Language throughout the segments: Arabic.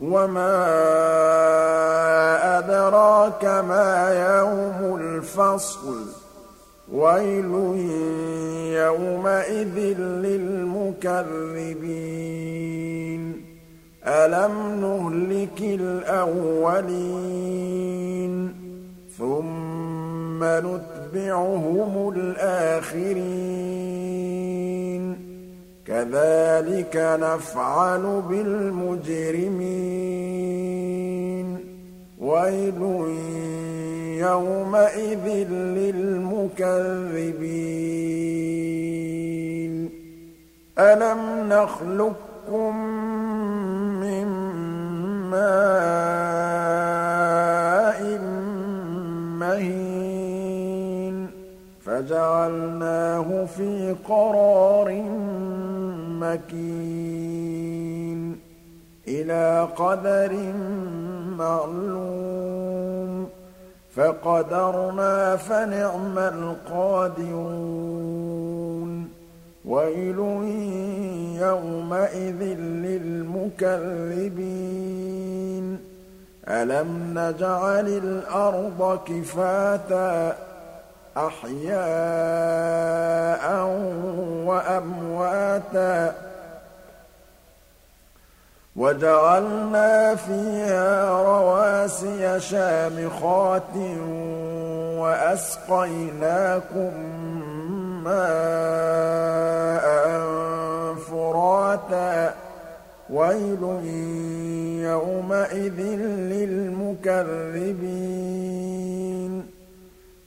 وما أدراك ما يوم الفصل ويل يومئذ للمكذبين ألم نهلك الأولين ثم نتبعهم الآخرين كذلك نفعل بالمجرمين. ويل يومئذ للمكذبين. ألم نخلقكم من ماء مهين فجعلناه في قرار مكين إلى قدر معلوم فقدرنا فنعم القادرون ويل يومئذ للمكذبين ألم نجعل الأرض كفاتا أحياء وأمواتا. وجعلنا فيها رواسي شامخات وأسقيناكم ماء فراتا. ويل يومئذ للمكذبين.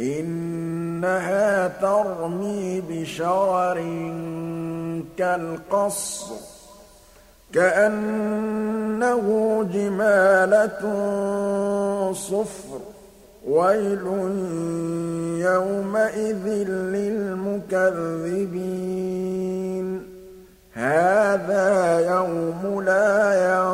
إنها ترمي بشرر كالقصر كأنه جمالة صفر ويل يومئذ للمكذبين. هذا يوم لا ينطقون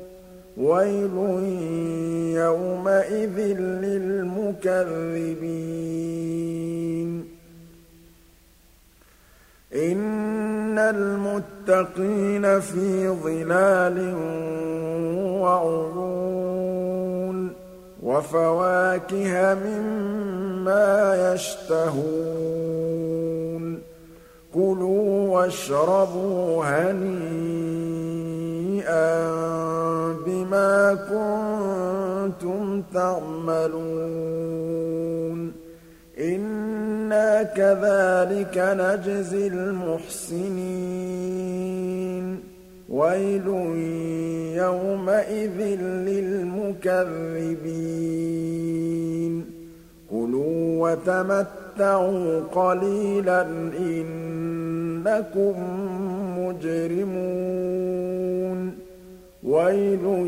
ويل يومئذ للمكذبين. إن المتقين في ظلال وعيون وفواكه مما يشتهون. كلوا واشربوا هنيئا. كنتم تعملون. إنا كذلك نجزي المحسنين. وَيْلٌ يَوْمَئِذٍ لِّلْمُكَذِّبِينَ. كُلُوا وَتَمَتَّعُوا قَلِيلًا إِنَّكُم مُّجْرِمُونَ. وَيْلٌ